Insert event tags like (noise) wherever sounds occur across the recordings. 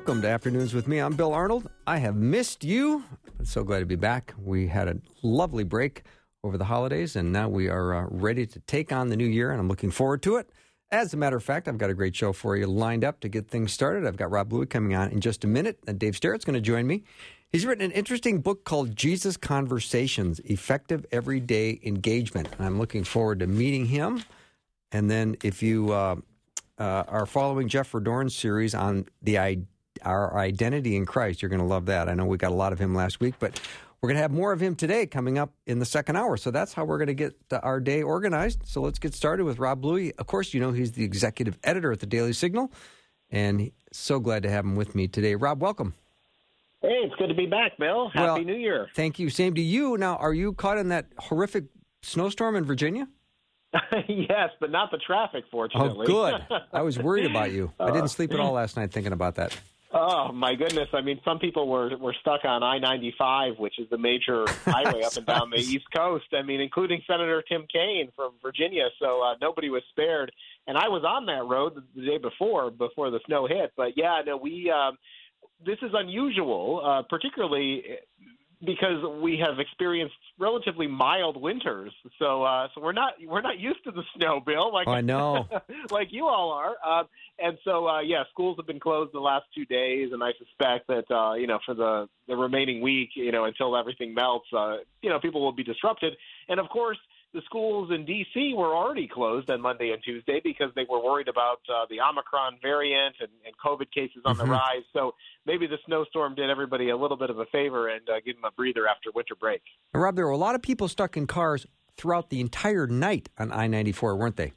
Welcome to Afternoons with me. I'm Bill Arnold. I have missed you. I'm so glad to be back. We had a lovely break over the holidays, and now we are uh, ready to take on the new year, and I'm looking forward to it. As a matter of fact, I've got a great show for you lined up to get things started. I've got Rob Bluey coming on in just a minute, and Dave Sterrett's going to join me. He's written an interesting book called Jesus Conversations Effective Everyday Engagement. And I'm looking forward to meeting him. And then if you uh, uh, are following Jeff Verdorn's series on the i- our identity in Christ, you're going to love that. I know we got a lot of him last week, but we're going to have more of him today coming up in the second hour. So that's how we're going to get our day organized. So let's get started with Rob Bluey. Of course, you know he's the executive editor at the Daily Signal, and so glad to have him with me today. Rob, welcome. Hey, it's good to be back, Bill. Happy Well, New Year. Thank you. Same to you. Now, are you caught in that horrific snowstorm in Virginia? (laughs) yes, but not the traffic, fortunately. Oh, fortunately. good. (laughs) I was worried about you. I didn't sleep at (laughs) all last night thinking about that. Oh my goodness! I mean, some people were were stuck on I ninety five, which is the major (laughs) highway up and down the East Coast. I mean, including Senator Tim Kaine from Virginia. So uh, nobody was spared. And I was on that road the, day before, before the snow hit. But yeah, no, we. Um, this is unusual, uh, particularly because we have experienced relatively mild winters. So, uh, so we're not we're not used to the snow, Bill. Like I know. (laughs) like you all are. Uh, and so, uh, yeah, schools have been closed the last two days, and I suspect that uh, you know for the the remaining week, you know, until everything melts, uh, you know, people will be disrupted. And of course, the schools in D.C. were already closed on Monday and Tuesday because they were worried about uh, the Omicron variant and, and COVID cases on Mhm. the rise. So maybe the snowstorm did everybody a little bit of a favor and uh, give them a breather after winter break. And Rob, there were a lot of people stuck in cars throughout the entire night on I 94, weren't they?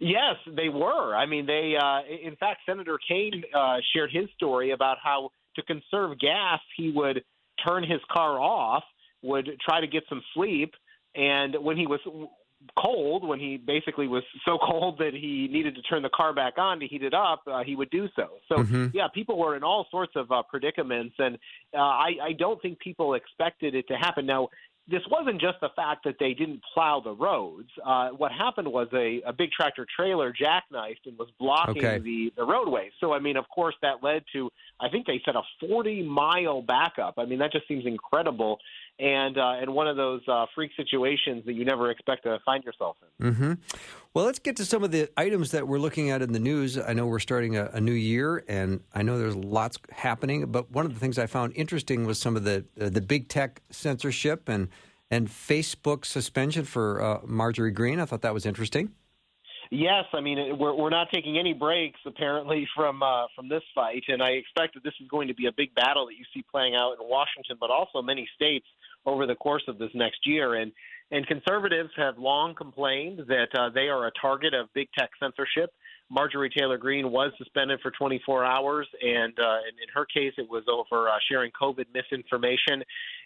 Yes, they were. I mean, they. Uh, in fact, Senator Kaine uh, shared his story about how to conserve gas, he would turn his car off, would try to get some sleep, and when he was cold, when he basically was so (laughs) cold that he needed to turn the car back on to heat it up, uh, he would do so. So, Mhm. yeah, people were in all sorts of uh, predicaments, and uh, I, I don't think people expected it to happen. Now, this wasn't just the fact that they didn't plow the roads. Uh, what happened was a, a big tractor trailer jackknifed and was blocking Okay. the, the roadway. So, I mean, of course, that led to, I think they said a 40 mile backup. I mean, that just seems incredible. And, uh, and one of those uh, freak situations that you never expect to find yourself in. Mm-hmm. Well, let's get to some of the items that we're looking at in the news. I know we're starting a, a new year, and I know there's lots happening. But one of the things I found interesting was some of the uh, the big tech censorship and and Facebook suspension for uh, Marjorie Greene. I thought that was interesting. Yes, I mean we're we're not taking any breaks apparently from uh, from this fight, and I expect that this is going to be a big battle that you see playing out in Washington, but also many states over the course of this next year. And and conservatives have long complained that uh, they are a target of big tech censorship. Marjorie Taylor Greene was suspended for 24 hours, and uh, in, in her case, it was over uh, sharing COVID misinformation.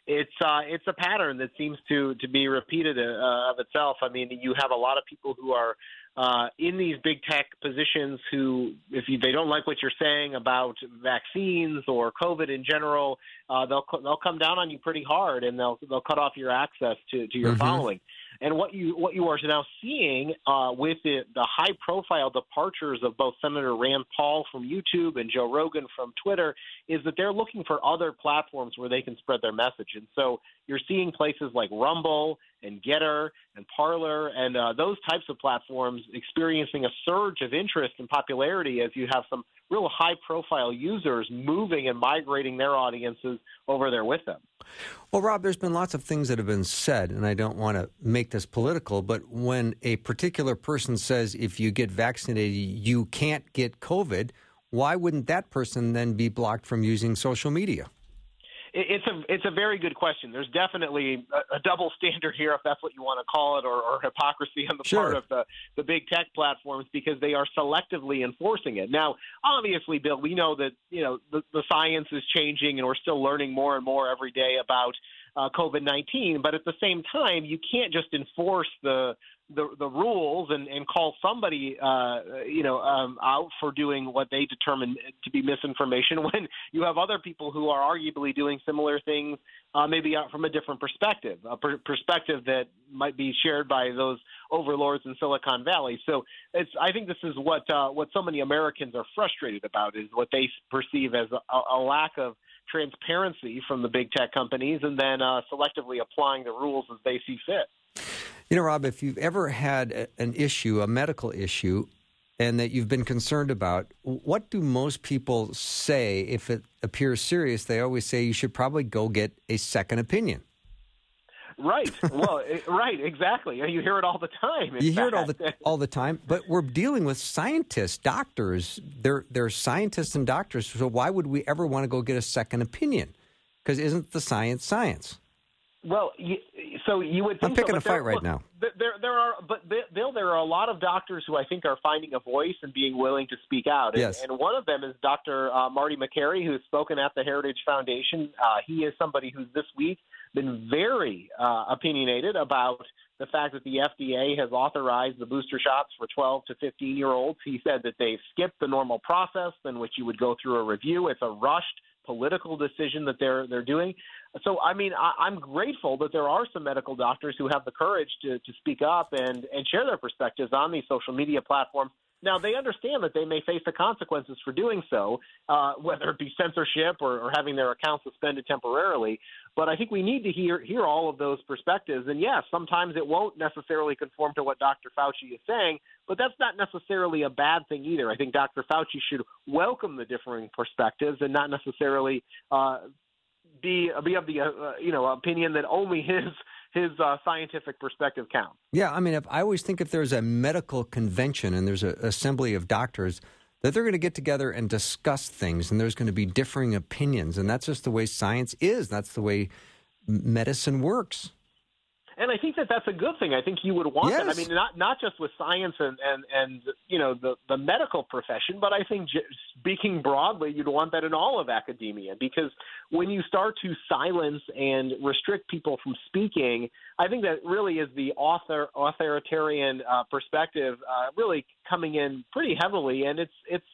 It's uh, it's a pattern that seems to to be repeated uh, of itself. I mean, you have a lot of people who are uh, in these big tech positions who, if you, they don't like what you're saying about vaccines or COVID in general, uh, they'll they'll come down on you pretty hard, and they'll they'll cut off your access to, to your Mhm. following. And what you what you are now seeing uh, with the, the high profile departures of both Senator Rand Paul from YouTube and Joe Rogan from Twitter is that they're looking for other platforms where they can spread their message. And so you're seeing places like Rumble and Gettr and Parler and uh, those types of platforms experiencing a surge of interest and popularity as you have some real high profile users moving and migrating their audiences over there with them. Well, Rob, there's been lots of things that have been said, and I don't want to make this political, but when a particular person says if you get vaccinated, you can't get COVID, why wouldn't that person then be blocked from using social media? It- It's a a it's a very good question. There's definitely a, a double standard here, if that's what you want to call it, or, or hypocrisy on the sure. part of the the big tech platforms because they are selectively enforcing it. Now, obviously, Bill, we know that you know the, the science is changing, and we're still learning more and more every day about uh, COVID 19. But at the same time, you can't just enforce the the, the rules and, and call somebody uh, you know um, out for doing what they determine to be misinformation (laughs) when you have other people who are arguably doing similar things, uh, maybe from a different perspective, a per- perspective that might be shared by those overlords in Silicon Valley. So it's I think this is what uh, what so many Americans are frustrated about is what they perceive as a, a lack of transparency from the big tech companies and then uh, selectively applying the rules as they see fit. You know, Rob, if you've ever had a, an issue, a medical issue, and that you've been concerned about, what do most people say if it appears serious? They always say you should probably go get a second opinion. Right. Well, eh, right. Exactly. You hear it all the time. You hear it all the all the time. But we're dealing with scientists, doctors. They're they're scientists and doctors. So why would we ever want to go get a second opinion? Because isn't the science science? Well, you, so you would. Think I'm picking so, a fight right look, now. There, there are, but Bill, there are a lot of doctors who I think are finding a voice and being willing to speak out. And, yes. and one of them is Dr. Uh, Marty Makary, who's spoken at the Heritage Foundation. Uh, he is somebody who's this week been very uh, opinionated about the fact that the FDA has authorized the booster shots for 12 to 15 year olds. He said that they've skipped the normal process in which you would go through a review. It's a rushed political decision that they're they're doing. So I mean, I, I'm grateful that there are some medical doctors who have the courage to to speak up and and share their perspectives on these social media platforms. Now they understand that they may face the consequences for doing so, uh, whether it be censorship or, or having their account suspended temporarily. But I think we need to hear hear all of those perspectives. And yes, sometimes it won't necessarily conform to what Dr. Fauci is saying, but that's not necessarily a bad thing either. I think Dr. Fauci should welcome the differing perspectives and not necessarily uh, be be of the uh, you know opinion that only his his uh, scientific perspective counts. Yeah, I mean, if I always think if there's a medical convention and there's an assembly of doctors that they're going to get together and discuss things and there's going to be differing opinions and that's just the way science is that's the way medicine works and I think that that's a good thing. I think you would want yes. that. I mean, not not just with science and and and you know the the medical profession, but I think speaking broadly, you'd want that in all of academia because when you start to silence and restrict people from speaking, I think that really is the author authoritarian uh, perspective uh, really coming in pretty heavily, and it's it's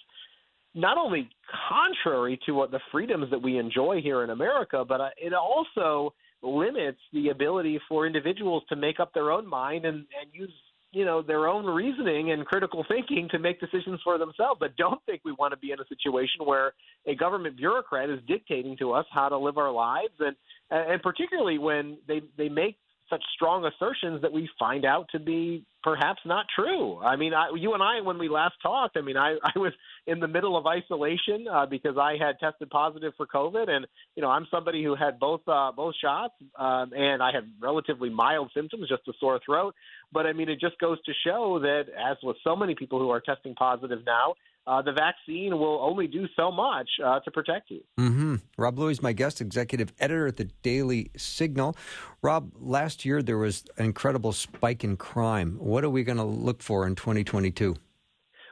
not only contrary to what the freedoms that we enjoy here in America, but uh, it also limits the ability for individuals to make up their own mind and, and use you know their own reasoning and critical thinking to make decisions for themselves. But don't think we want to be in a situation where a government bureaucrat is dictating to us how to live our lives. And and particularly when they they make such strong assertions that we find out to be perhaps not true. I mean, I, you and I, when we last talked, I mean, I, (laughs) I was in the middle of isolation uh, because I had tested positive for COVID, and you know, I'm somebody who had both uh, both shots, um, and I had relatively mild symptoms, just a sore throat. But I mean, it just goes to show that, as with so many people who are testing positive now, uh, the vaccine will only do so much uh, to protect you. Mm-hmm. Rob Bluey is my guest, executive editor at the Daily Signal. Rob, last year there was an incredible spike in crime. What are we going to look for in 2022?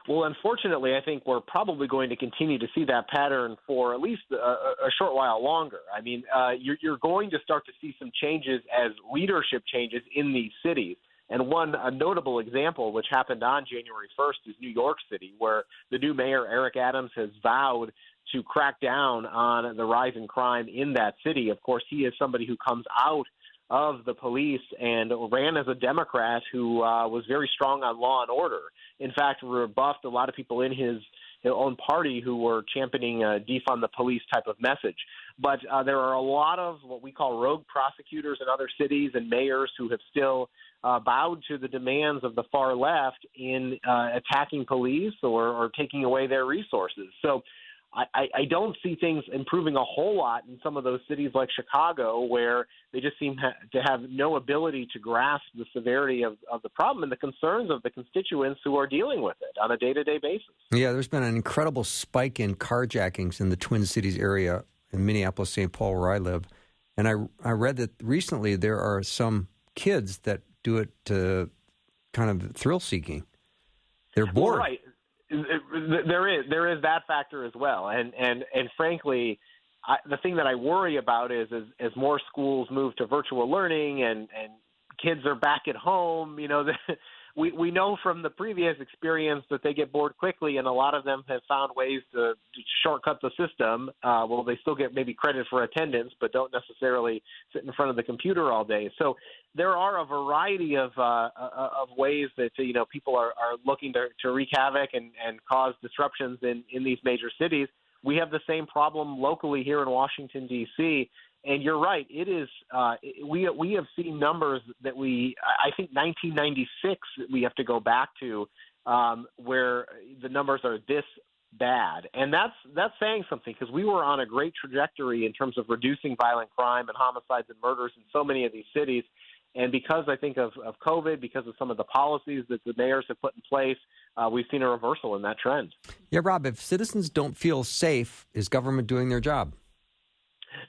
Well, unfortunately, I think we're probably going to continue to see that pattern for at least a, a short while longer. I mean, uh, you're, you're going to start to see some changes as leadership changes in these cities. And one a notable example, which happened on January 1st, is New York City, where the new mayor, Eric Adams, has vowed to crack down on the rise in crime in that city. Of course, he is somebody who comes out of the police and ran as a Democrat who uh, was very strong on law and order. In fact, rebuffed a lot of people in his, own party who were championing a defund the police type of message. But uh, there are a lot of what we call rogue prosecutors in other cities and mayors who have still uh, bowed to the demands of the far left in uh, attacking police or, or taking away their resources. So I, I don't see things improving a whole lot in some of those cities like Chicago, where they just seem ha- to have no ability to grasp the severity of, of the problem and the concerns of the constituents who are dealing with it on a day to day basis. Yeah, there's been an incredible spike in carjackings in the Twin Cities area in Minneapolis, St. Paul, where I live. And I I read that recently there are some kids that do it to kind of thrill seeking. They're bored. Well, right. There is there is that factor as well, and and and frankly, I, the thing that I worry about is is as more schools move to virtual learning and and kids are back at home, you know, (laughs) the, we we know from the previous experience that they get bored quickly, and a lot of them have found ways to, shortcut the system. Uh, well, they still get maybe credit for attendance, but don't necessarily sit in front of the computer all day. So there are a variety of uh, uh of ways that you know people are, are looking to, to wreak havoc and, and cause disruptions in in these major cities. We have the same problem locally here in Washington D.C. And you're right. It is. Uh, we we have seen numbers that we. I think 1996 we have to go back to, um, where the numbers are this bad, and that's that's saying something because we were on a great trajectory in terms of reducing violent crime and homicides and murders in so many of these cities. And because I think of, of COVID, because of some of the policies that the mayors have put in place, uh, we've seen a reversal in that trend. Yeah, Rob, if citizens don't feel safe, is government doing their job?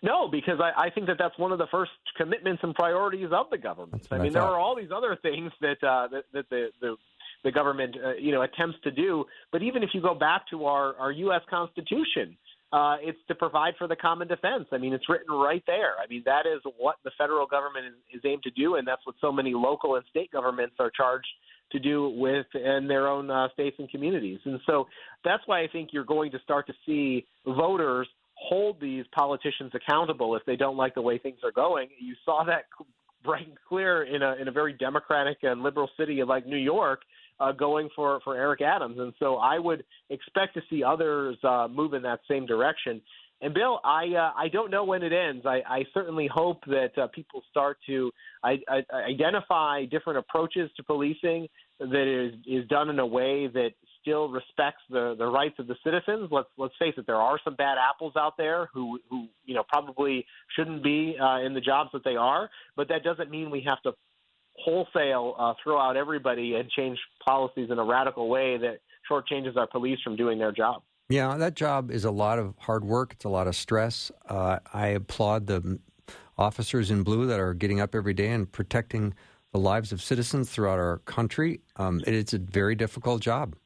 No, because I, I think that that's one of the first commitments and priorities of the government. I mean, I there are all these other things that uh, that, that the, the the government uh, you know attempts to do. But even if you go back to our our U.S. Constitution, uh, it's to provide for the common defense. I mean, it's written right there. I mean, that is what the federal government is, is aimed to do, and that's what so many local and state governments are charged to do with in their own uh, states and communities. And so that's why I think you're going to start to see voters hold these politicians accountable if they don't like the way things are going. You saw that bright and clear in a in a very democratic and liberal city like New York, uh, going for for Eric Adams, and so I would expect to see others uh, move in that same direction. And Bill, I uh, I don't know when it ends. I, I certainly hope that uh, people start to I, I, identify different approaches to policing that is is done in a way that still respects the the rights of the citizens. Let's let's face it, there are some bad apples out there who who you know probably shouldn't be uh, in the jobs that they are, but that doesn't mean we have to wholesale uh, throw out everybody and change policies in a radical way that shortchanges our police from doing their job. Yeah, that job is a lot of hard work. It's a lot of stress. Uh, I applaud the officers in blue that are getting up every day and protecting the lives of citizens throughout our country. Um, it's a very difficult job.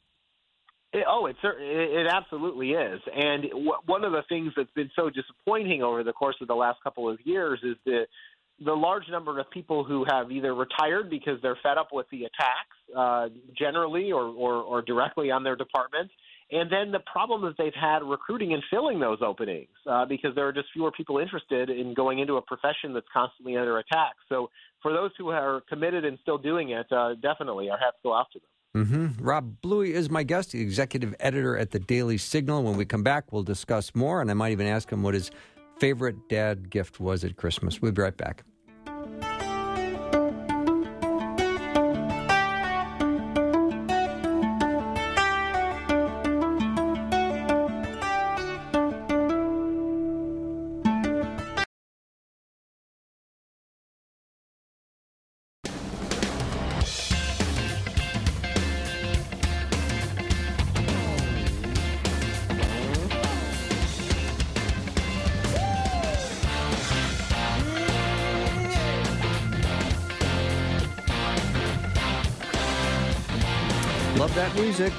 It, oh, it, it absolutely is. And w- one of the things that's been so disappointing over the course of the last couple of years is the the large number of people who have either retired because they're fed up with the attacks uh, generally or, or, or directly on their department, and then the problem that they've had recruiting and filling those openings uh, because there are just fewer people interested in going into a profession that's constantly under attack. So for those who are committed and still doing it, uh, definitely our hats go off to them. Mm-hmm. Rob Bluey is my guest, the executive editor at the Daily Signal. When we come back, we'll discuss more, and I might even ask him what his favorite dad gift was at Christmas. We'll be right back.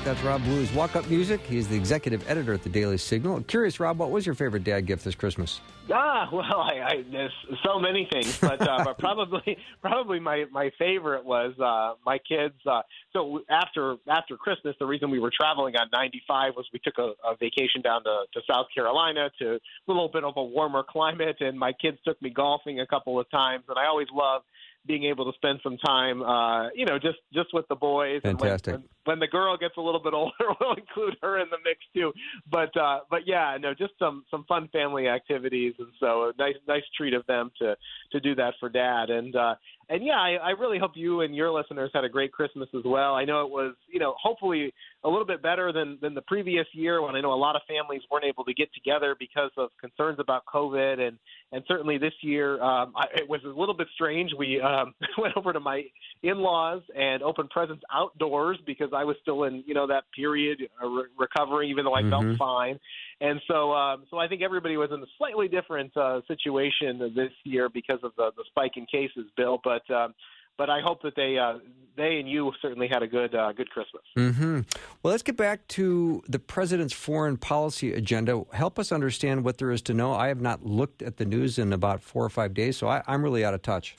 That's Rob Bluey's Walk Up Music. He's the executive editor at the Daily Signal. Curious, Rob, what was your favorite dad gift this Christmas? Ah, well, I, I there's so many things, but, uh, but (laughs) probably probably my my favorite was uh, my kids. Uh, so after after Christmas, the reason we were traveling on 95 was we took a, a vacation down to, to South Carolina to a little bit of a warmer climate, and my kids took me golfing a couple of times, and I always love being able to spend some time, uh, you know, just just with the boys. Fantastic. And when, when, when the girl gets a little bit (laughs) older, we'll include her in the mix too. But uh, but yeah, no, just some some fun family activities, and so a nice nice treat of them to to do that for dad. And uh, and yeah, I, I really hope you and your listeners had a great Christmas as well. I know it was, you know, hopefully a little bit better than than the previous year when I know a lot of families weren't able to get together because of concerns about COVID, and and certainly this year um, I, it was a little bit strange. We um, (laughs) went over to my in-laws and opened presents outdoors because I was still in you know that period uh, re- recovering, even though I mm-hmm. felt fine. And so, um, so I think everybody was in a slightly different uh, situation this year because of the, the spike in cases, Bill. But um, but I hope that they uh, they and you certainly had a good uh, good Christmas. Mm-hmm. Well, let's get back to the president's foreign policy agenda. Help us understand what there is to know. I have not looked at the news in about four or five days, so I, I'm really out of touch.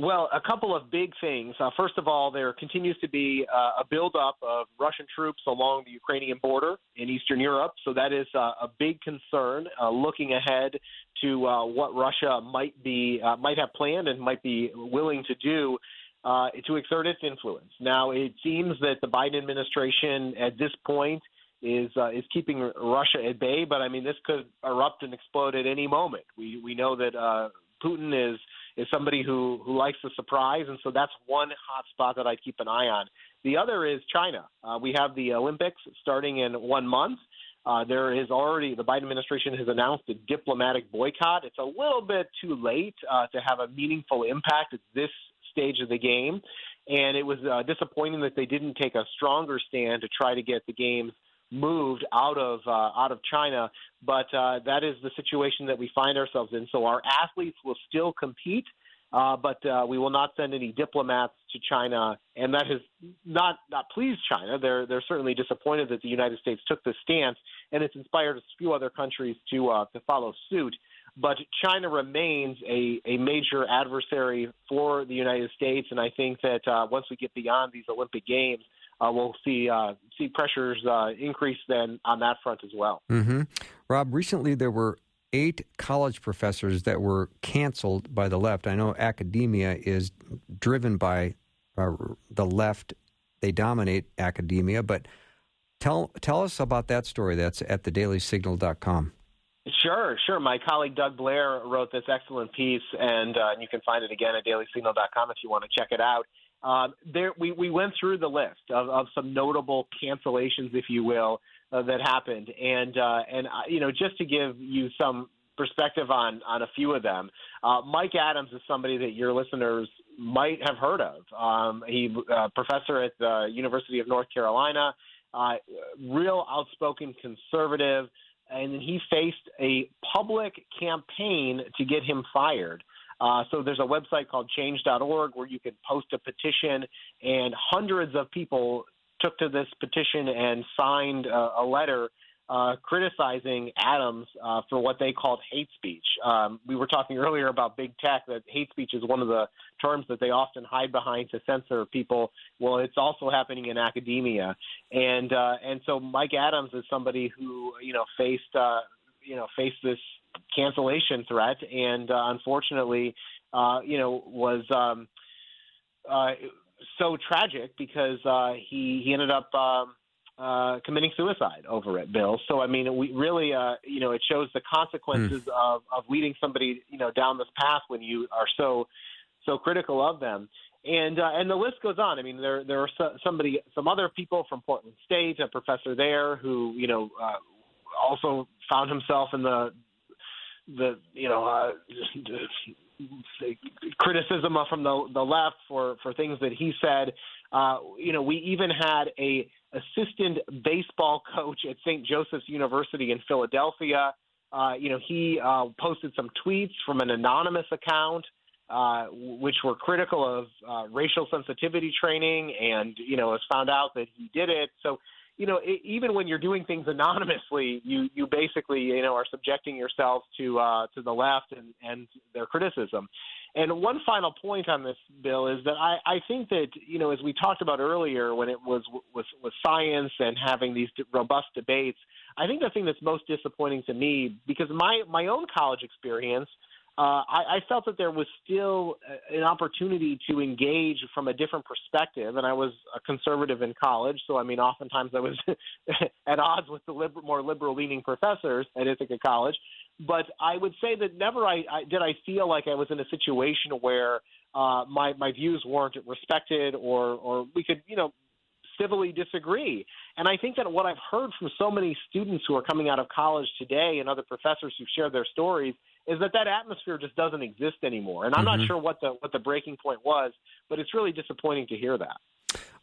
Well, a couple of big things. Uh, first of all, there continues to be uh, a buildup of Russian troops along the Ukrainian border in Eastern Europe. So that is uh, a big concern uh, looking ahead to uh, what Russia might be uh, might have planned and might be willing to do to exert its influence. Now, it seems that the Biden administration at this point is is keeping Russia at bay, but I mean this could erupt and explode at any moment. We we know that Putin is is somebody who who likes the surprise, and so that's one hot spot that I'd keep an eye on. The other is China. Uh, we have the Olympics starting in one month. Uh, there is already the Biden administration has announced a diplomatic boycott. It's a little bit too late uh, to have a meaningful impact at this stage of the game, and it was uh, disappointing that they didn't take a stronger stand to try to get the games moved out of uh, out of China. But uh, that is the situation that we find ourselves in. So our athletes will still compete. Uh, but uh, we will not send any diplomats to China, and that has not not pleased China. They're they're certainly disappointed that the United States took this stance, and it's inspired a few other countries to uh, to follow suit. But China remains a, a major adversary for the United States, and I think that uh, once we get beyond these Olympic Games, uh, we'll see uh, see pressures uh, increase then on that front as well. Mm-hmm. Rob, recently there were eight college professors that were canceled by the left. I know academia is driven by uh, the left; they dominate academia. But tell tell us about that story. That's at thedailysignal.com. Sure, sure. My colleague Doug Blair wrote this excellent piece, and uh, you can find it again at dailysignal.com if you want to check it out. Um, there, we, we went through the list of, of some notable cancellations, if you will, uh, that happened, and uh, and uh, you know just to give you some perspective on on a few of them, uh, Mike Adams is somebody that your listeners might have heard of. Um, he uh, professor at the University of North Carolina, real outspoken conservative, and he faced a public campaign to get him fired. Uh, so there's a website called change.org where you can post a petition, and hundreds of people took to this petition and signed a, a letter uh, criticizing Adams uh, for what they called hate speech. Um, we were talking earlier about big tech that hate speech is one of the terms that they often hide behind to censor people. Well, it's also happening in academia, and uh, and so Mike Adams is somebody who you know faced uh, you know faced this cancellation threat, and uh, unfortunately, uh, you know, was um, uh, so tragic because uh, he he ended up. Um, uh, committing suicide over it, Bill. So I mean, we really, uh, you know, it shows the consequences mm. of of leading somebody, you know, down this path when you are so so critical of them. And uh, and the list goes on. I mean, there there are so, somebody, some other people from Portland State, a professor there who, you know, uh, also found himself in the the you know uh, (laughs) the criticism from the the left for for things that he said. Uh, you know, we even had a assistant baseball coach at St. Joseph's University in Philadelphia. Uh, you know, he uh, posted some tweets from an anonymous account, uh, which were critical of uh, racial sensitivity training, and you know, has found out that he did it. So you know, it, even when you're doing things anonymously, you you basically you know are subjecting yourself to uh, to the left and and their criticism. And one final point on this Bill is that I, I think that you know as we talked about earlier when it was was with science and having these robust debates, I think the thing that's most disappointing to me because my my own college experience uh, I, I felt that there was still an opportunity to engage from a different perspective. And I was a conservative in college, so I mean, oftentimes I was (laughs) at odds with the liber- more liberal-leaning professors at Ithaca College. But I would say that never I, I did I feel like I was in a situation where uh, my my views weren't respected, or or we could you know civilly disagree. And I think that what I've heard from so many students who are coming out of college today and other professors who've shared their stories is that that atmosphere just doesn't exist anymore. And I'm mm-hmm. not sure what the what the breaking point was, but it's really disappointing to hear that.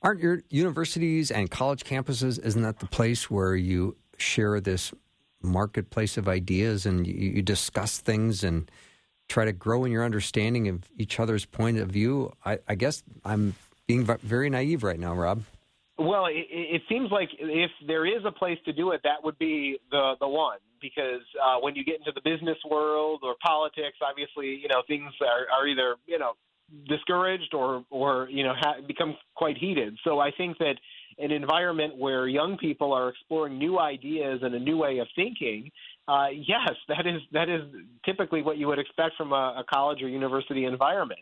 Aren't your universities and college campuses, isn't that the place where you share this marketplace of ideas and you, you discuss things and try to grow in your understanding of each other's point of view? I, I guess I'm being very naive right now, Rob. Well, it, it seems like if there is a place to do it, that would be the the one. Because uh, when you get into the business world or politics, obviously, you know things are, are either you know discouraged or or you know ha- become quite heated. So I think that an environment where young people are exploring new ideas and a new way of thinking, uh, yes, that is that is typically what you would expect from a, a college or university environment.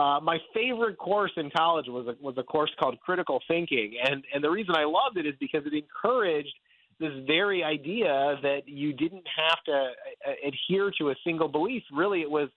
Uh, my favorite course in college was a, was a course called critical thinking, and and the reason I loved it is because it encouraged this very idea that you didn't have to uh, adhere to a single belief. Really, it was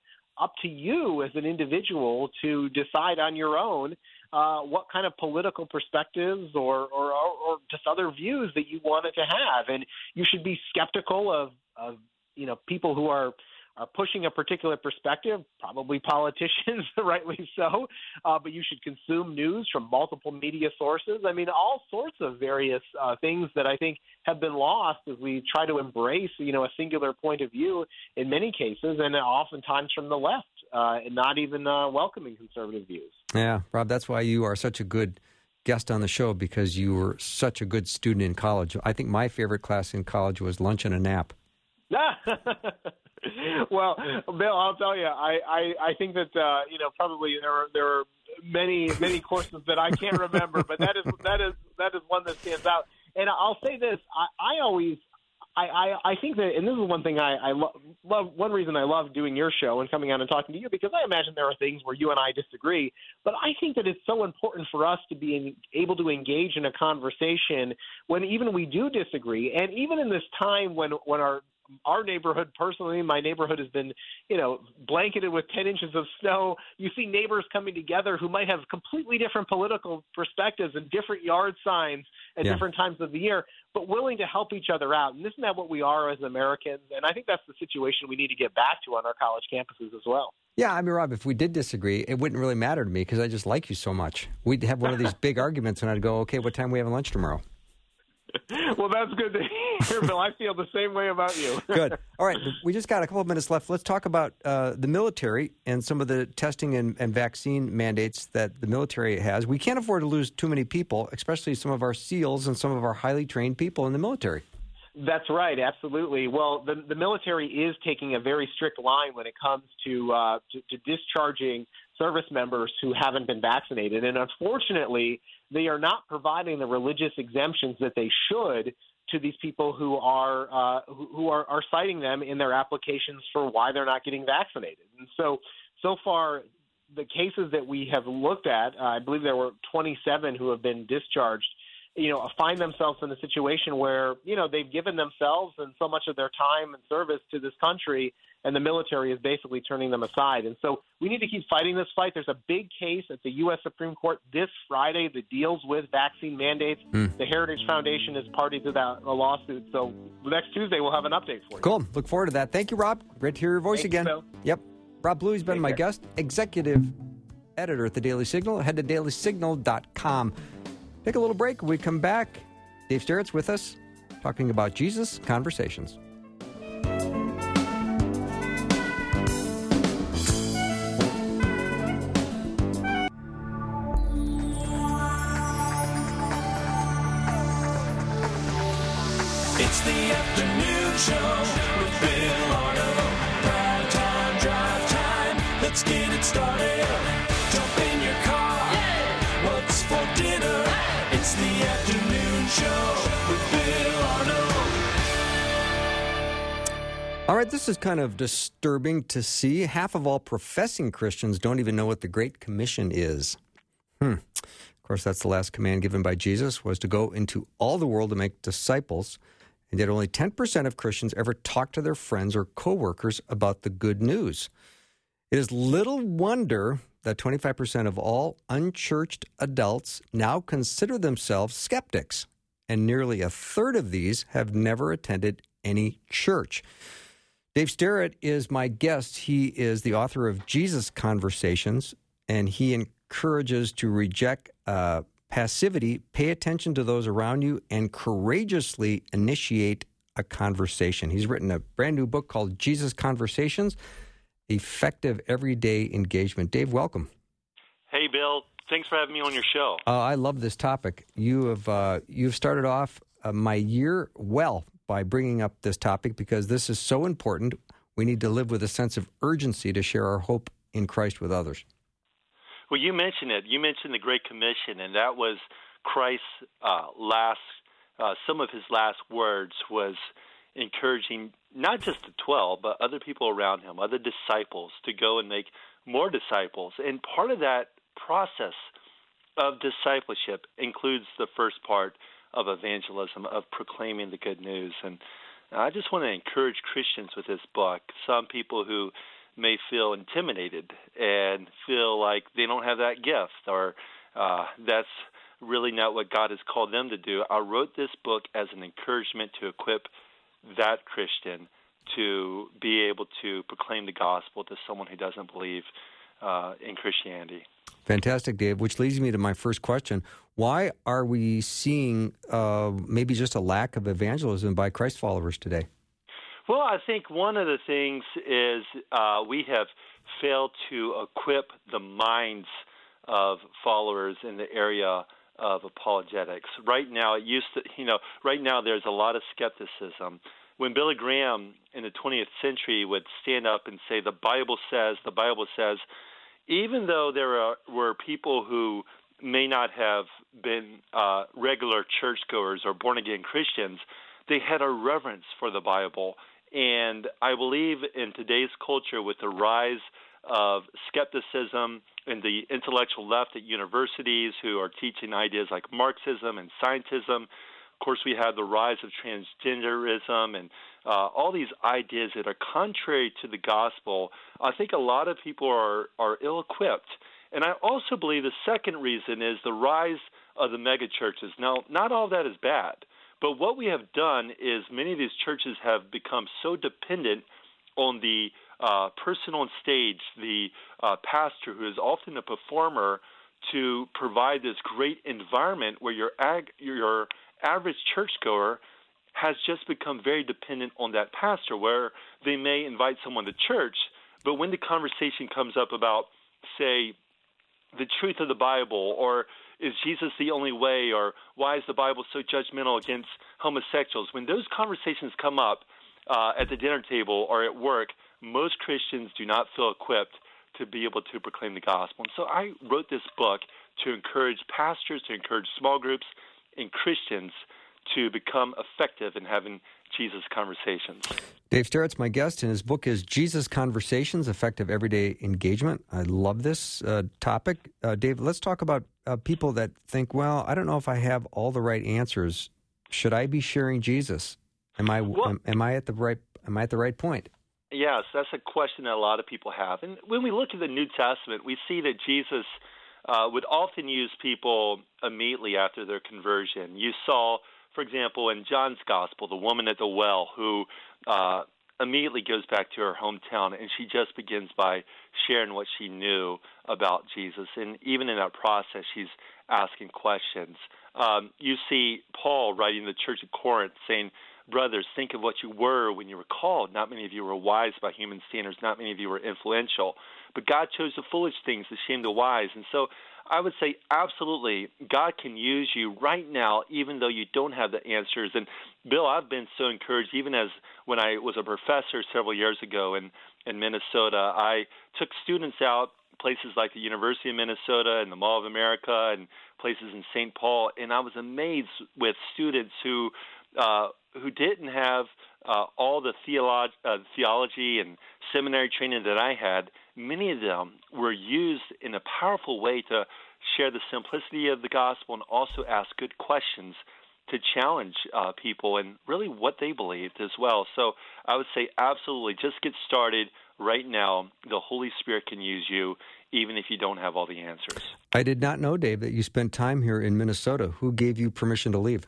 up to you as an individual to decide on your own uh, what kind of political perspectives or, or, or just other views that you wanted to have, and you should be skeptical of, of you know people who are are pushing a particular perspective, probably politicians, (laughs) rightly so, uh, but you should consume news from multiple media sources. I mean, all sorts of various uh, things that I think have been lost as we try to embrace, you know, a singular point of view in many cases, and oftentimes from the left, uh, and not even uh, welcoming conservative views. Yeah, Rob, that's why you are such a good guest on the show because you were such a good student in college. I think my favorite class in college was lunch and a nap. (laughs) well, Bill, I'll tell you, I I, I think that uh, you know probably there are there are many many courses that I can't remember, but that is that is that is one that stands out. And I'll say this: I, I always I, I, I think that, and this is one thing I, I lo- love. One reason I love doing your show and coming on and talking to you because I imagine there are things where you and I disagree. But I think that it's so important for us to be in, able to engage in a conversation when even we do disagree, and even in this time when when our our neighborhood personally, my neighborhood has been, you know, blanketed with 10 inches of snow. You see neighbors coming together who might have completely different political perspectives and different yard signs at yeah. different times of the year, but willing to help each other out. And isn't that what we are as Americans? And I think that's the situation we need to get back to on our college campuses as well. Yeah, I mean, Rob, if we did disagree, it wouldn't really matter to me because I just like you so much. We'd have one of these (laughs) big arguments, and I'd go, okay, what time we having lunch tomorrow? (laughs) well, that's good to hear, Bill. I feel the same way about you. (laughs) good. All right. (laughs) We just got a couple of minutes left. Let's talk about uh, the military and some of the testing and, and, vaccine mandates that the military has. We can't afford to lose too many people, especially some of our SEALs and some of our highly trained people in the military. That's right, absolutely. Well, the, the military is taking a very strict line when it comes to, uh, to, to discharging service members who haven't been vaccinated. And unfortunately, they are not providing the religious exemptions that they should to these people who are uh, who are, are citing them in their applications for why they're not getting vaccinated. And so, so far, the cases that we have looked at, uh, I believe there were 27 who have been discharged you know, find themselves in a situation where, you know, they've given themselves and so much of their time and service to this country, and the military is basically turning them aside. And so we need to keep fighting this fight. There's a big case at the U.S. Supreme Court this Friday that deals with vaccine mandates. Mm. The Heritage Foundation is party to that a lawsuit. So next Tuesday, we'll have an update for you. Cool. Look forward to that. Thank you, Rob. Great to hear your voice Thank again. Yep. Rob Bluey's been Take my care. guest, executive editor at the Daily Signal. Head to dailysignal.com. Take a little break. When we come back, Dave Sterrett's with us talking about Jesus Conversations. All right, this is kind of disturbing to see. Half of all professing Christians don't even know what the Great Commission is. Hmm. Of course, that's the last command given by Jesus was to go into all the world to make disciples. And yet only 10% of Christians ever talk to their friends or coworkers about the good news. It is little wonder that 25% of all unchurched adults now consider themselves skeptics, and nearly a third of these have never attended any church. Dave Sterrett is my guest. He is the author of Jesus Conversations, and he encourages to reject uh, passivity, pay attention to those around you, and courageously initiate a conversation. He's written a brand new book called Jesus Conversations Effective Everyday Engagement. Dave, welcome. Hey, Bill. Thanks for having me on your show. Uh, I love this topic. You have uh, you've started off uh, my year well by bringing up this topic because this is so important. We need to live with a sense of urgency to share our hope in Christ with others. Well, you mentioned it. You mentioned the Great Commission, and that was Christ's uh, last. Uh, some of his last words was encouraging not just the twelve, but other people around him, other disciples, to go and make more disciples. And part of that process of discipleship includes the first part of evangelism, of proclaiming the good news. And I just want to encourage Christians with this book. Some people who may feel intimidated and feel like they don't have that gift or uh, that's really not what God has called them to do. I wrote this book as an encouragement to equip that Christian to be able to proclaim the gospel to someone who doesn't believe uh, in Christianity. Fantastic, Dave. Which leads me to my first question: Why are we seeing uh, maybe just a lack of evangelism by Christ followers today? Well, I think one of the things is uh, we have failed to equip the minds of followers in the area of apologetics. Right now, it used to, you know, right now there's a lot of skepticism. When Billy Graham in the 20th century would stand up and say, "The Bible says," the Bible says, even though there are, were people who may not have been uh, regular churchgoers or born again Christians, they had a reverence for the Bible. And I believe in today's culture, with the rise of skepticism and the intellectual left at universities who are teaching ideas like Marxism and scientism, of course, we have the rise of transgenderism and uh, all these ideas that are contrary to the gospel. I think a lot of people are, are ill equipped. And I also believe the second reason is the rise of the megachurches. Now, not all that is bad, but what we have done is many of these churches have become so dependent on the uh, person on stage, the uh, pastor who is often a performer, to provide this great environment where your ag- your average churchgoer has just become very dependent on that pastor, where they may invite someone to church, but when the conversation comes up about, say, the truth of the Bible, or is Jesus the only way, or why is the Bible so judgmental against homosexuals, when those conversations come up uh, at the dinner table or at work, most Christians do not feel equipped to be able to proclaim the gospel. And so I wrote this book to encourage pastors, to encourage small groups, and Christians to become effective in having Jesus conversations. Dave Sterrett's my guest, and his book is Jesus Conversations Effective Everyday Engagement. I love this uh, topic. Uh, Dave, let's talk about uh, people that think, well, I don't know if I have all the right answers. Should I be sharing Jesus? Am I Well- am, am I at the right am I at the right point? Yes, that's a question that a lot of people have. And when we look at the New Testament, we see that Jesus uh, would often use people immediately after their conversion. You saw, for example, in John's Gospel, the woman at the well who uh, immediately goes back to her hometown and she just begins by sharing what she knew about Jesus. And even in that process, she's asking questions. Um, you see Paul writing the church of Corinth saying, Brothers, think of what you were when you were called. Not many of you were wise by human standards. Not many of you were influential. But God chose the foolish things to shame the wise. And so I would say, absolutely, God can use you right now, even though you don't have the answers. And Bill, I've been so encouraged, even as when I was a professor several years ago in, in Minnesota, I took students out places like the University of Minnesota and the Mall of America and places in St. Paul, and I was amazed with students who uh, who didn't have uh, all the theolo- uh, theology and seminary training that I had. Many of them were used in a powerful way to share the simplicity of the gospel and also ask good questions to challenge uh, people and really what they believed as well. So I would say absolutely just get started right now. The Holy Spirit can use you even if you don't have all the answers. I did not know, Dave, that you spent time here in Minnesota. Who gave you permission to leave?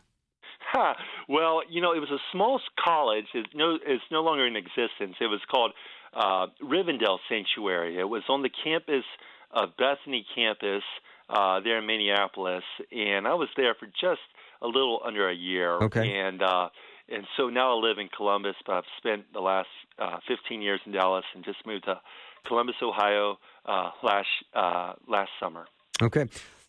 Well, you know, it was a small college. It's no, it's no longer in existence. It was called uh, Rivendell Sanctuary. It was on the campus of Bethany campus uh, there in Minneapolis, and I was there for just a little under a year. Okay. And uh, and so now I live in Columbus, but I've spent the last uh, 15 years in Dallas, and just moved to Columbus, Ohio, uh, last uh, last summer. Okay.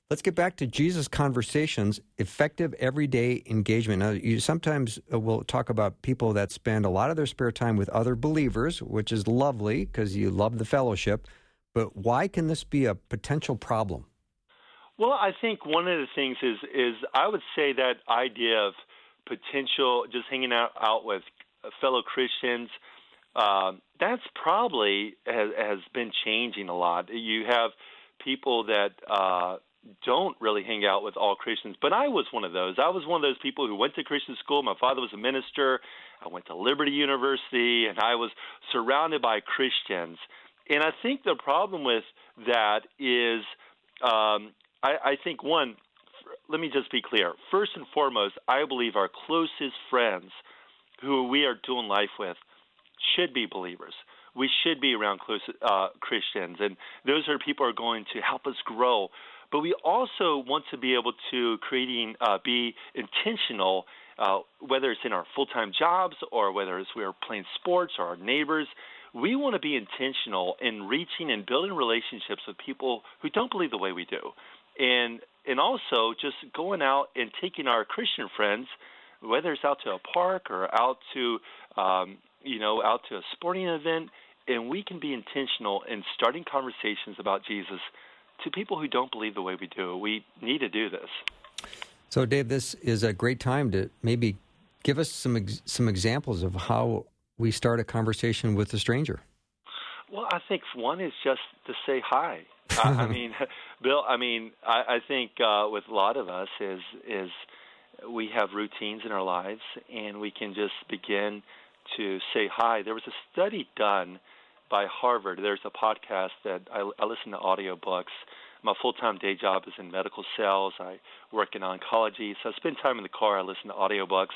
Let's get back to Jesus conversations, effective everyday engagement. Now, you sometimes uh, will talk about people that spend a lot of their spare time with other believers, which is lovely because you love the fellowship. But why can this be a potential problem? Well, I think one of the things is is I would say that idea of potential just hanging out, out with fellow Christians. Um, that's probably has, has been changing a lot. You have people that uh, don't really hang out with all Christians, but I was one of those. I was one of those people who went to Christian school. My father was a minister. I went to Liberty University, and I was surrounded by Christians. And I think the problem with that is, um, I, I think one, let me just be clear. First and foremost, I believe our closest friends who we are doing life with should be believers. We should be around close uh, Christians, and those are people who are going to help us grow. But we also want to be able to creating uh, be intentional, uh, whether it's in our full time jobs or whether it's we're playing sports or our neighbors. We want to be intentional in reaching and building relationships with people who don't believe the way we do, and and also just going out and taking our Christian friends, whether it's out to a park or out to um, you know out to a sporting event, and we can be intentional in starting conversations about Jesus to people who don't believe the way we do. We need to do this. So, Dave, this is a great time to maybe give us some ex- some examples of how we start a conversation with a stranger. Well, I think one is just to say hi. (laughs) I, I mean, (laughs) Bill. I mean, I, I think uh, with a lot of us is is we have routines in our lives, and we can just begin to say hi. There was a study done by Harvard. There's a podcast that I, I listen to audiobooks. My full-time day job is in medical sales. I work in oncology, so I spend time in the car. I listen to audiobooks.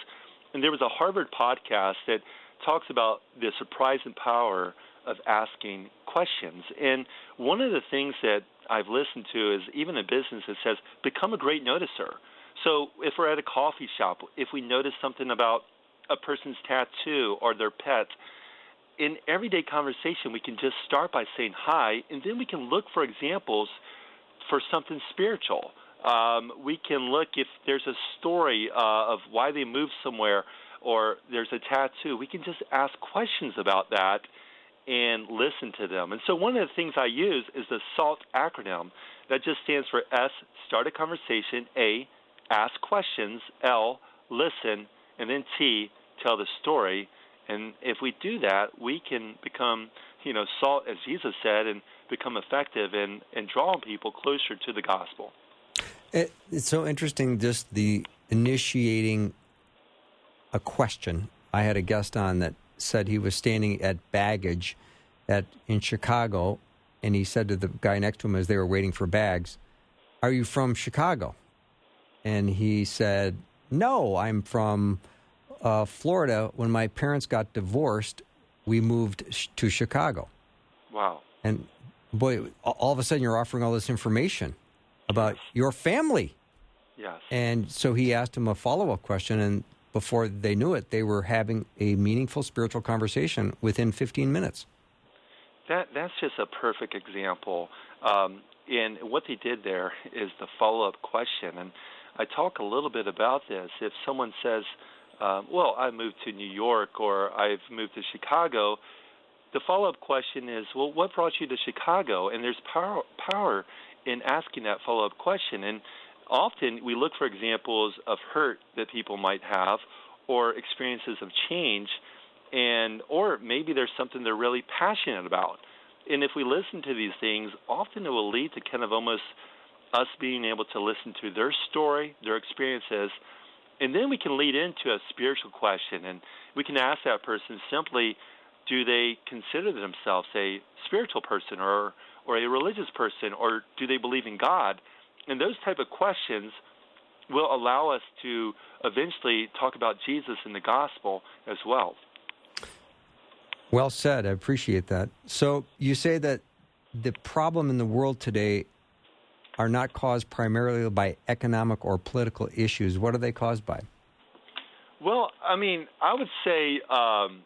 And there was a Harvard podcast that talks about the surprise and power of asking questions. And one of the things that I've listened to is even in business it says become a great noticer. So if we're at a coffee shop, if we notice something about a person's tattoo or their pet, in everyday conversation, we can just start by saying hi, and then we can look for examples for something spiritual. Um, we can look if there's a story uh, of why they moved somewhere or there's a tattoo. We can just ask questions about that and listen to them. And so one of the things I use is the SALT acronym. That just stands for S, start a conversation, A, ask questions, L, listen, and then T, tell the story. And if we do that, we can become, you know, salt, as Jesus said, and become effective in, in drawing people closer to the gospel. It, it's so interesting, just the initiating a question. I had a guest on that said he was standing at baggage at in Chicago, and he said to the guy next to him as they were waiting for bags, "Are you from Chicago?" And he said, "No, I'm from uh, Florida. When my parents got divorced, we moved sh- to Chicago." Wow. And boy, all of a sudden you're offering all this information about your family. Yes. And so he asked him a follow up question, and before they knew it, they were having a meaningful spiritual conversation within 15 minutes. That that's just a perfect example. Um, and what they did there is the follow-up question. And I talk a little bit about this. If someone says, um, "Well, I moved to New York," or "I've moved to Chicago," the follow-up question is, "Well, what brought you to Chicago?" And there's power power in asking that follow-up question. And often we look for examples of hurt that people might have, or experiences of change and or maybe there's something they're really passionate about. And if we listen to these things, often it will lead to kind of almost us being able to listen to their story, their experiences, and then we can lead into a spiritual question and we can ask that person simply, do they consider themselves a spiritual person or or a religious person or do they believe in God? And those type of questions will allow us to eventually talk about Jesus and the gospel as well. Well said. I appreciate that. So you say that the problem in the world today are not caused primarily by economic or political issues. What are they caused by? Well, I mean, I would say, um,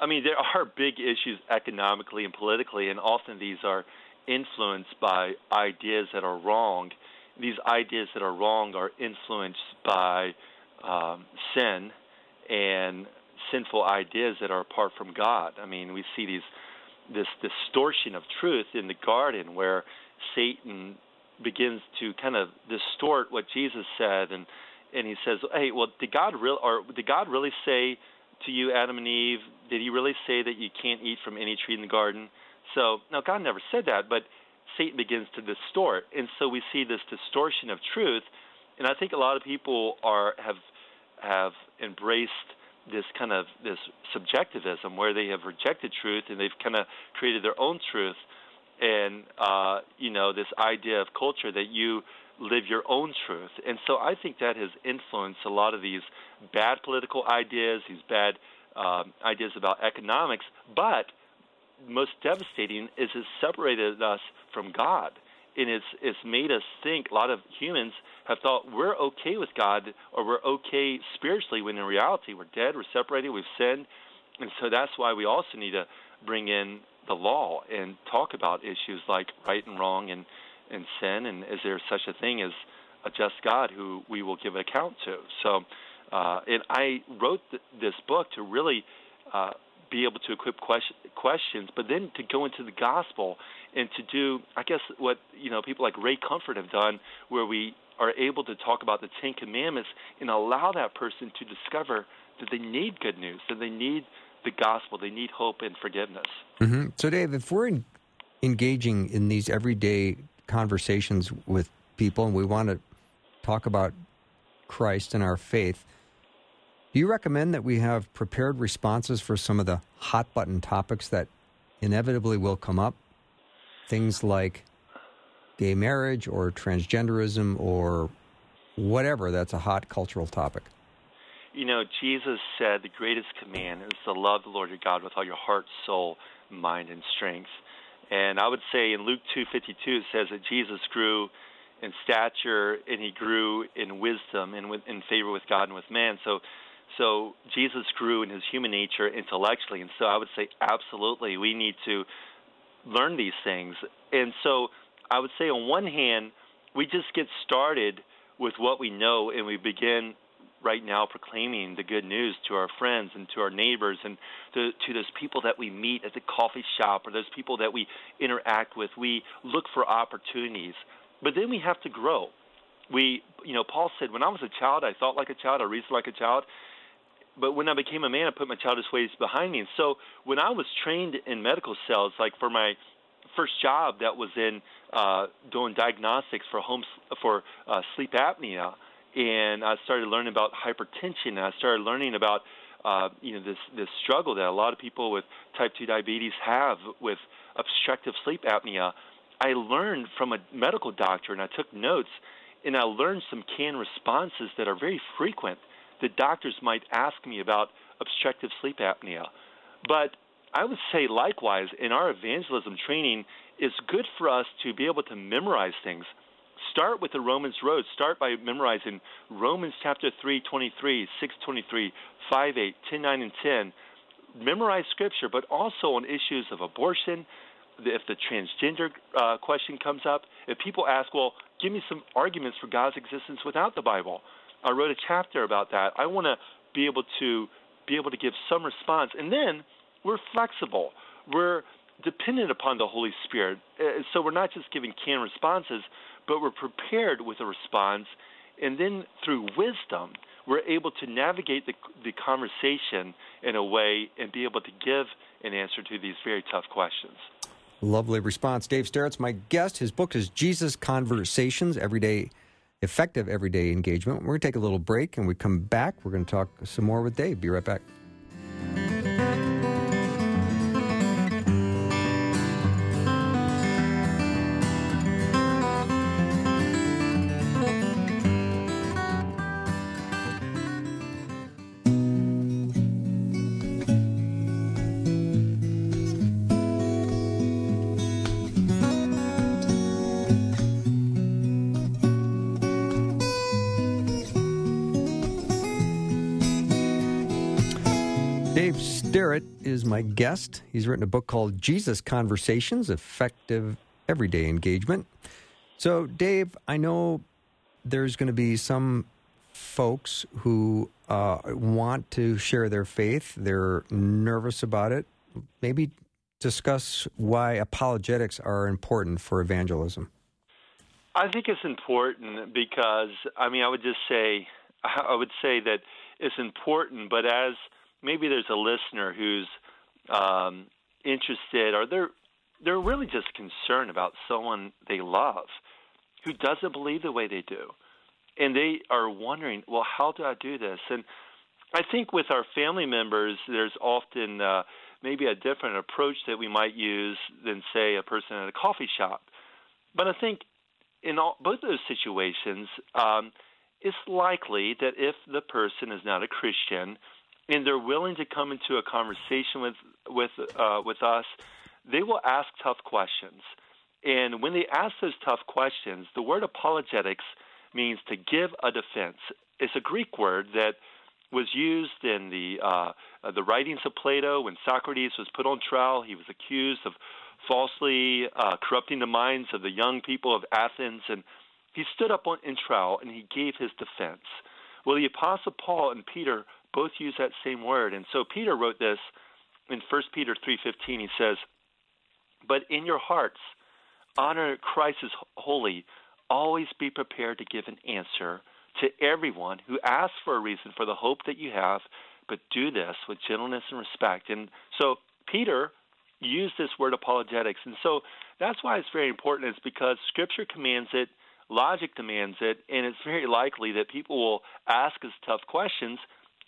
I mean, there are big issues economically and politically, and often these are influenced by ideas that are wrong. These ideas that are wrong are influenced by um, sin and sinful ideas that are apart from God. I mean, we see these this distortion of truth in the garden where Satan begins to kind of distort what Jesus said and and he says, "Hey, well, did God really or did God really say to you Adam and Eve, did he really say that you can't eat from any tree in the garden?" So, now God never said that, but Satan begins to distort. And so we see this distortion of truth, and I think a lot of people are have have embraced this kind of this subjectivism where they have rejected truth and they've kind of created their own truth and uh, you know this idea of culture that you live your own truth. And so i think that has influenced a lot of these bad political ideas these bad um, ideas about economics. But most devastating is it's separated us from god. And it's it's made us think a lot of humans have thought we're okay with God or we're okay spiritually when in reality we're dead, we're separated, we've sinned. And so that's why we also need to bring in the law and talk about issues like right and wrong and, and sin and is there such a thing as a just God who we will give account to. So uh, and I wrote th- this book to really uh, be able to equip question, questions, but then to go into the gospel and to do, I guess, what you know people like Ray Comfort have done, where we are able to talk about the Ten Commandments and allow that person to discover that they need good news, that they need the gospel, they need hope and forgiveness. Mm-hmm. So, Dave, if we're in, engaging in these everyday conversations with people and we want to talk about Christ and our faith, do you recommend that we have prepared responses for some of the hot button topics that inevitably will come up? Things like gay marriage or transgenderism or whatever that's a hot cultural topic? You know, Jesus said the greatest command is to love the Lord your God with all your heart, soul, mind, and strength. And I would say in Luke 2:52 it says that Jesus grew in stature and he grew in wisdom and in favor with God and with man. So so Jesus grew in his human nature intellectually. And so I would say absolutely we need to learn these things. And so I would say on one hand, we just get started with what we know and we begin right now proclaiming the good news to our friends and to our neighbors and to, to those people that we meet at the coffee shop or those people that we interact with. We look for opportunities, but then we have to grow. We, you know, Paul said, when I was a child, I thought like a child, I reasoned like a child. But when I became a man, I put my childish ways behind me. And so when I was trained in medical cells, like for my first job that was in uh, doing diagnostics for home for uh, sleep apnea, and I started learning about hypertension. And I started learning about uh, you know this this struggle that a lot of people with type 2 diabetes have with obstructive sleep apnea. I learned from a medical doctor, and I took notes, and I learned some canned responses that are very frequent that doctors might ask me about obstructive sleep apnea. But I would say likewise in our evangelism training, it's good for us to be able to memorize things. Start with the Romans road. Start by memorizing Romans chapter 3, 23, 6, 23, 5, 8, 10, 9, and 10. Memorize scripture, but also on issues of abortion, if the transgender uh, question comes up, if people ask, well, give me some arguments for God's existence without the Bible. I wrote a chapter about that. I want to be able to be able to give some response, and then we're flexible. We're dependent upon the Holy Spirit. Uh, so we're not just giving canned responses, but we're prepared with a response. And then through wisdom, we're able to navigate the, the conversation in a way and be able to give an answer to these very tough questions. Lovely response. Dave Sterrett's my guest. His book is Jesus Conversations, Everyday Effective Everyday Engagement. We're going to take a little break and we come back. We're going to talk some more with Dave. Be right back. My guest. He's written a book called Jesus Conversations Effective Everyday Engagement. So, Dave, I know there's going to be some folks who uh, want to share their faith, they're nervous about it. Maybe discuss why apologetics are important for evangelism. I think it's important because I mean I would just say (laughs) I would say that it's important, but as maybe there's a listener who's um, interested or they're they're really just concerned about someone they love who doesn't believe the way they do, and they are wondering, well, how do I do this? And I think with our family members, there's often uh, maybe a different approach that we might use than say a person at a coffee shop. But I think in all, both those situations, um, it's likely that if the person is not a Christian and they're willing to come into a conversation with with uh, with us, they will ask tough questions. And when they ask those tough questions, the word apologetics means to give a defense. It's a Greek word that was used in the uh, the writings of Plato when Socrates was put on trial. He was accused of falsely uh, corrupting the minds of the young people of Athens, and he stood up on, in trial and he gave his defense. Well, the Apostle Paul and Peter both use that same word, and so Peter wrote this in 1 Peter 3:15. He says, "But in your hearts, honor Christ as holy. Always be prepared to give an answer." to everyone who asks for a reason for the hope that you have, but do this with gentleness and respect. And so Peter used this word apologetics. And so that's why it's very important, is because Scripture commands it, logic demands it, and it's very likely that people will ask us tough questions,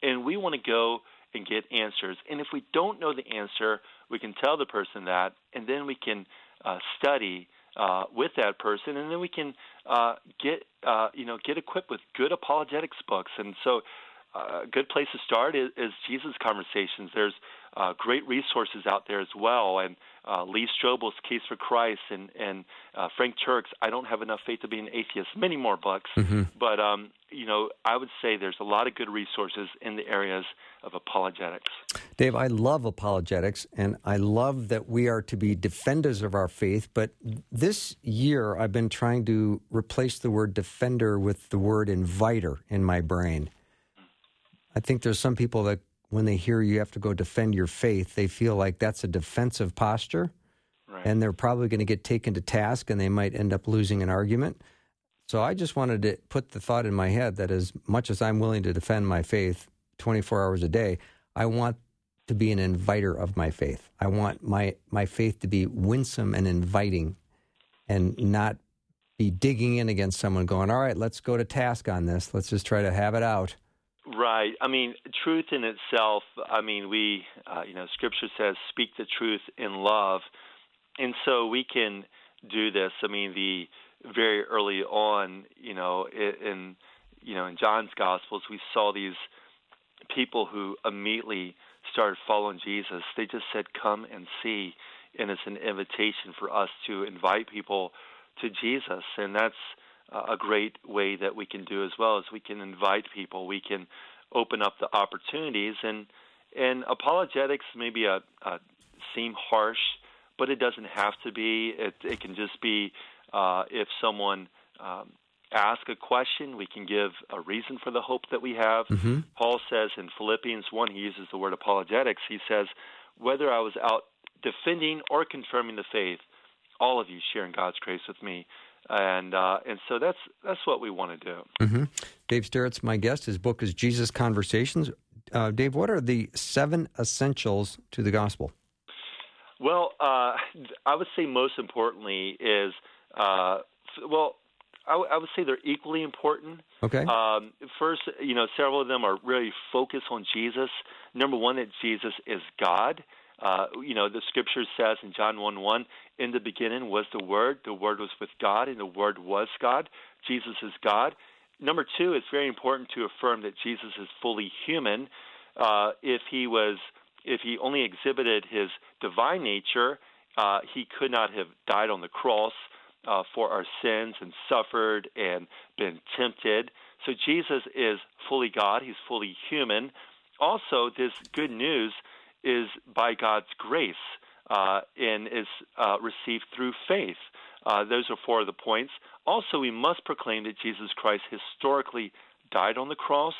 and we want to go and get answers. And if we don't know the answer, we can tell the person that, and then we can uh, study uh, with that person, and then we can uh, get uh, you know get equipped with good apologetics books. And so, uh, a good place to start is, is Jesus Conversations. There's uh, great resources out there as well, and uh, Lee Strobel's Case for Christ and and uh, Frank Turek's I Don't Have Enough Faith to Be an Atheist. Many more books, mm-hmm. but um, you know I would say there's a lot of good resources in the areas of apologetics. Dave, I love apologetics, and I love that we are to be defenders of our faith. But this year, I've been trying to replace the word defender with the word inviter in my brain. I think there's some people that when they hear you have to go defend your faith, they feel like that's a defensive posture. Right. And they're probably going to get taken to task and they might end up losing an argument. So I just wanted to put the thought in my head that as much as I'm willing to defend my faith 24 hours a day, I want to be an inviter of my faith. I want my, my faith to be winsome and inviting and not be digging in against someone going, all right, let's go to task on this. Let's just try to have it out. Right. I mean, truth in itself. I mean, we, uh, you know, Scripture says, "Speak the truth in love," and so we can do this. I mean, the very early on, you know, in you know, in John's Gospels, we saw these people who immediately started following Jesus. They just said, "Come and see," and it's an invitation for us to invite people to Jesus, and that's a great way that we can do as well is we can invite people, we can open up the opportunities, and and apologetics maybe a, a seem harsh, but it doesn't have to be. It it can just be uh, if someone um, ask a question, we can give a reason for the hope that we have. Mm-hmm. Paul says in Philippians one, he uses the word apologetics. He says, whether I was out defending or confirming the faith, all of you sharing God's grace with me and uh, and so that's that's what we want to do. Mm-hmm. Dave Sterrett's my guest. His book is Jesus Conversations. Uh, Dave, what are the seven essentials to the gospel? Well, uh, I would say most importantly is uh, well. I, w- I would say they're equally important. Okay. Um, first, you know, several of them are really focused on Jesus. Number one, that Jesus is God. Uh, you know, the scripture says in John 1 1, in the beginning was the Word, the Word was with God, and the Word was God. Jesus is God. Number two, it's very important to affirm that Jesus is fully human. Uh, if he was, if he only exhibited his divine nature, uh, he could not have died on the cross uh, for our sins and suffered and been tempted. So Jesus is fully God. He's fully human. also, this good news is by God's grace uh, and is uh, received through faith. Uh, those are four of the points. Also, we must proclaim that Jesus Christ historically died on the cross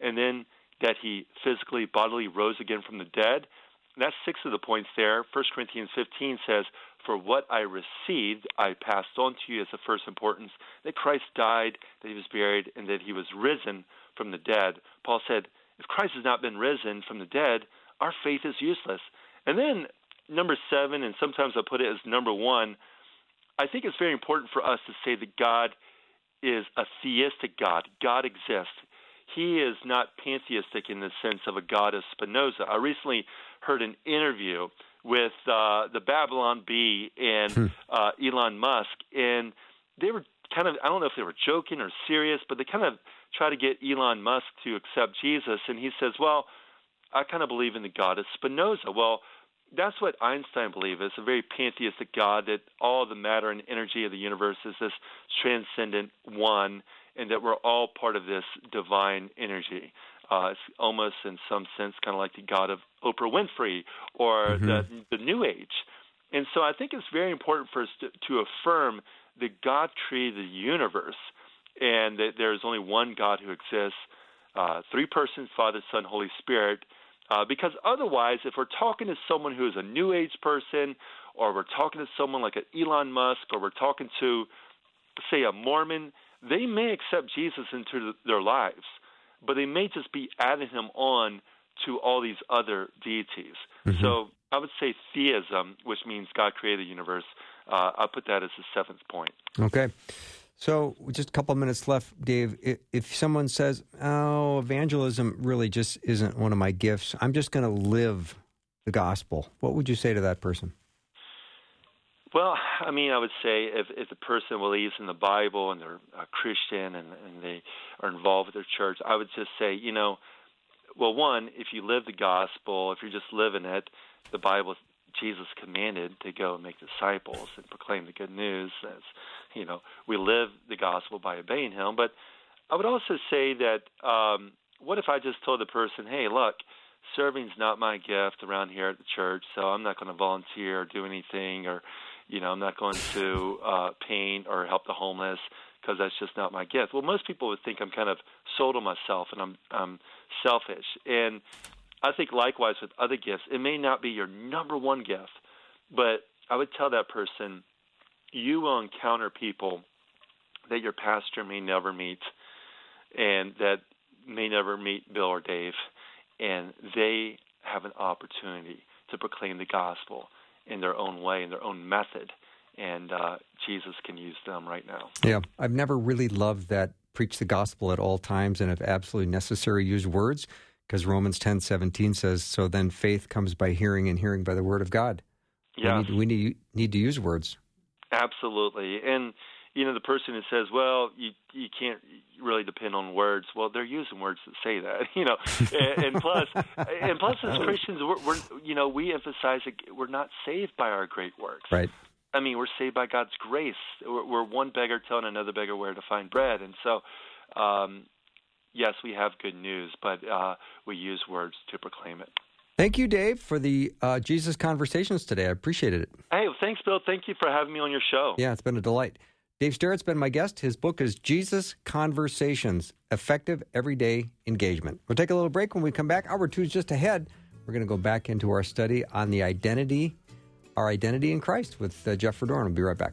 and then that he physically, bodily rose again from the dead. That's six of the points there. 1 Corinthians 15 says, For what I received, I passed on to you as the first importance that Christ died, that he was buried, and that he was risen from the dead. Paul said, If Christ has not been risen from the dead, our faith is useless. And then number seven, and sometimes I put it as number one, I think it's very important for us to say that God is a theistic God. God exists. He is not pantheistic in the sense of a god of Spinoza. I recently heard an interview with uh, the Babylon Bee and hmm. uh, Elon Musk, and they were kind of I don't know if they were joking or serious, but they kind of try to get Elon Musk to accept Jesus, and he says, "Well, I kind of believe in the God of Spinoza." Well, that's what Einstein believed. It's a very pantheistic God that all the matter and energy of the universe is this transcendent one, and that we're all part of this divine energy. Uh, it's almost, in some sense, kind of like the God of Oprah Winfrey or mm-hmm. the, the New Age. And so I think it's very important for us to, to affirm that God created the universe and that there is only one God who exists, uh, three persons, Father, Son, Holy Spirit. Uh, because otherwise, if we're talking to someone who is a New Age person, or we're talking to someone like an Elon Musk, or we're talking to, say, a Mormon, they may accept Jesus into their lives, but they may just be adding him on to all these other deities. Mm-hmm. So I would say theism, which means God created the universe. Uh, I'll put that as the seventh point. Okay. So, just a couple of minutes left, Dave. If someone says, "Oh, evangelism really just isn't one of my gifts. I'm just going to live the gospel," what would you say to that person? Well, I mean, I would say if if the person believes in the Bible and they're a Christian and and they are involved with their church, I would just say, you know, well, one, if you live the gospel, if you're just living it, the Bible, Jesus commanded to go and make disciples and proclaim the good news. As you know, we live the gospel by obeying Him. But I would also say that um, what if I just told the person, hey, look, serving's not my gift around here at the church, so I'm not going to volunteer or do anything or you know, I'm not going to uh, paint or help the homeless because that's just not my gift. Well, most people would think I'm kind of sold on myself and I'm, I'm selfish. And I think likewise with other gifts, it may not be your number one gift, but I would tell that person, you will encounter people that your pastor may never meet and that may never meet Bill or Dave, and they have an opportunity to proclaim the gospel in their own way, in their own method. And uh, Jesus can use them right now. Yeah, I've never really loved that preach the gospel at all times and if absolutely necessary use words because Romans ten seventeen says, so then faith comes by hearing and hearing by the word of God. Yeah. We, need, we need, need to use words. Absolutely. And you know the person who says, "Well, you you can't really depend on words." Well, they're using words that say that, (laughs) you know. and, and plus, and plus, as Christians, we're, we're you know we emphasize that we're not saved by our great works. Right. I mean, we're saved by God's grace. We're, we're one beggar telling another beggar where to find bread, and so. Um, yes, we have good news, but uh, we use words to proclaim it. Thank you, Dave, for the uh, Jesus conversations today. I appreciated it. Hey, thanks, Bill. Thank you for having me on your show. Yeah, it's been a delight. Dave Sterrett's been my guest. His book is Jesus Conversations Effective Everyday Engagement. We'll take a little break. When we come back, hour two is just ahead. We're going to go back into our study on the identity, our identity in Christ with uh, Jeff Verdoorn. We'll be right back.